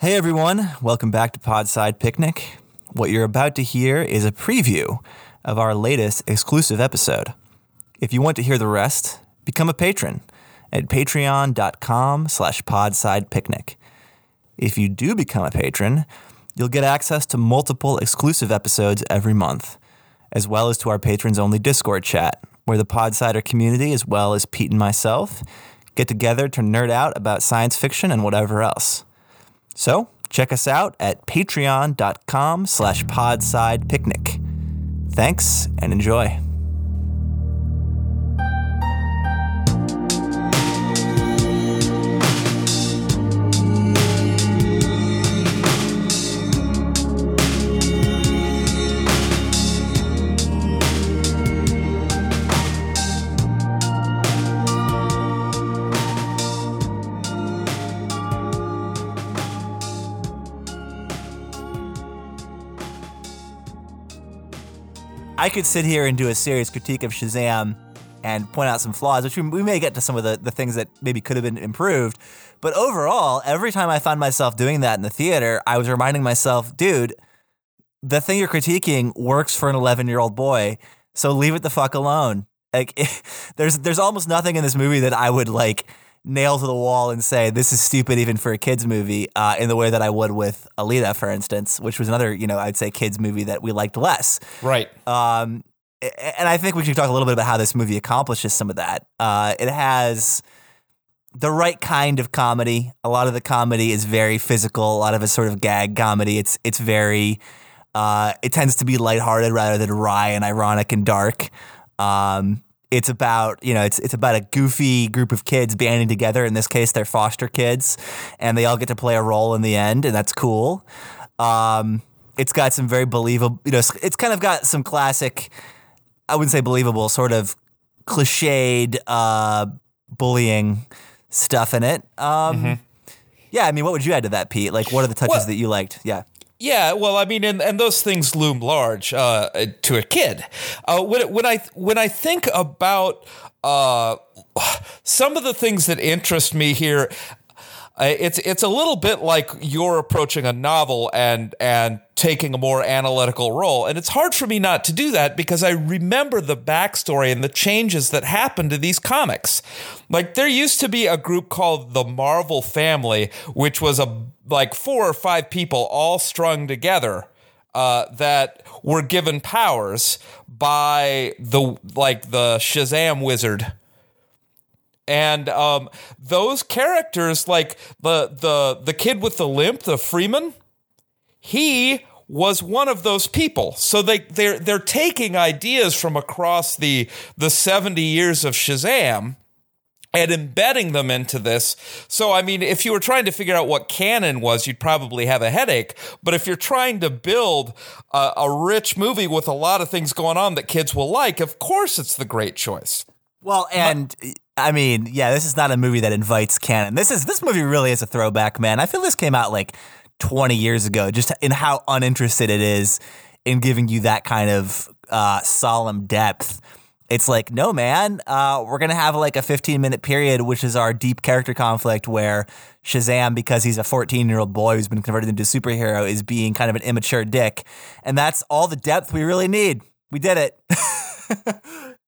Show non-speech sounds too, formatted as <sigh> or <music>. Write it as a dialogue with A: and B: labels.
A: Hey everyone, welcome back to Podside Picnic. What you're about to hear is a preview of our latest exclusive episode. If you want to hear the rest, become a patron at patreon.com slash podsidepicnic. If you do become a patron, you'll get access to multiple exclusive episodes every month, as well as to our patrons only Discord chat, where the Podsider community, as well as Pete and myself, get together to nerd out about science fiction and whatever else. So check us out at patreon.com slash podsidepicnic. Thanks and enjoy. I could sit here and do a serious critique of Shazam and point out some flaws, which we, we may get to some of the, the things that maybe could have been improved. But overall, every time I found myself doing that in the theater, I was reminding myself, dude, the thing you're critiquing works for an 11 year old boy, so leave it the fuck alone. Like, <laughs> there's there's almost nothing in this movie that I would like nail to the wall and say this is stupid even for a kids movie uh, in the way that I would with Alita, for instance, which was another you know I'd say kids movie that we liked less.
B: Right.
A: Um, and I think we should talk a little bit about how this movie accomplishes some of that. Uh, it has the right kind of comedy. A lot of the comedy is very physical. A lot of it's sort of gag comedy. It's it's very uh, it tends to be lighthearted rather than wry and ironic and dark. Um, it's about you know it's it's about a goofy group of kids banding together. In this case, they're foster kids, and they all get to play a role in the end, and that's cool. Um, it's got some very believable, you know, it's kind of got some classic. I wouldn't say believable, sort of cliched uh, bullying stuff in it. Um, Yeah, I mean, what would you add to that, Pete? Like, what are the touches
B: Well-
A: that you liked? Yeah.
B: Yeah, well, I mean, and, and those things loom large uh, to a kid. Uh, when when I when I think about uh, <sighs> some of the things that interest me here, it's it's a little bit like you're approaching a novel and and taking a more analytical role, and it's hard for me not to do that because I remember the backstory and the changes that happened to these comics. Like there used to be a group called the Marvel Family, which was a like four or five people all strung together uh, that were given powers by the like the Shazam wizard and um, those characters like the the the kid with the limp the freeman he was one of those people so they they're they're taking ideas from across the the 70 years of shazam and embedding them into this. So, I mean, if you were trying to figure out what canon was, you'd probably have a headache. But if you're trying to build a, a rich movie with a lot of things going on that kids will like, of course it's the great choice.
A: Well, and I mean, yeah, this is not a movie that invites canon. This is this movie really is a throwback, man. I feel this came out like 20 years ago, just in how uninterested it is in giving you that kind of uh, solemn depth. It's like, no, man, uh, we're gonna have like a 15 minute period, which is our deep character conflict, where Shazam, because he's a 14 year old boy who's been converted into a superhero, is being kind of an immature dick, and that's all the depth we really need. We did it. <laughs>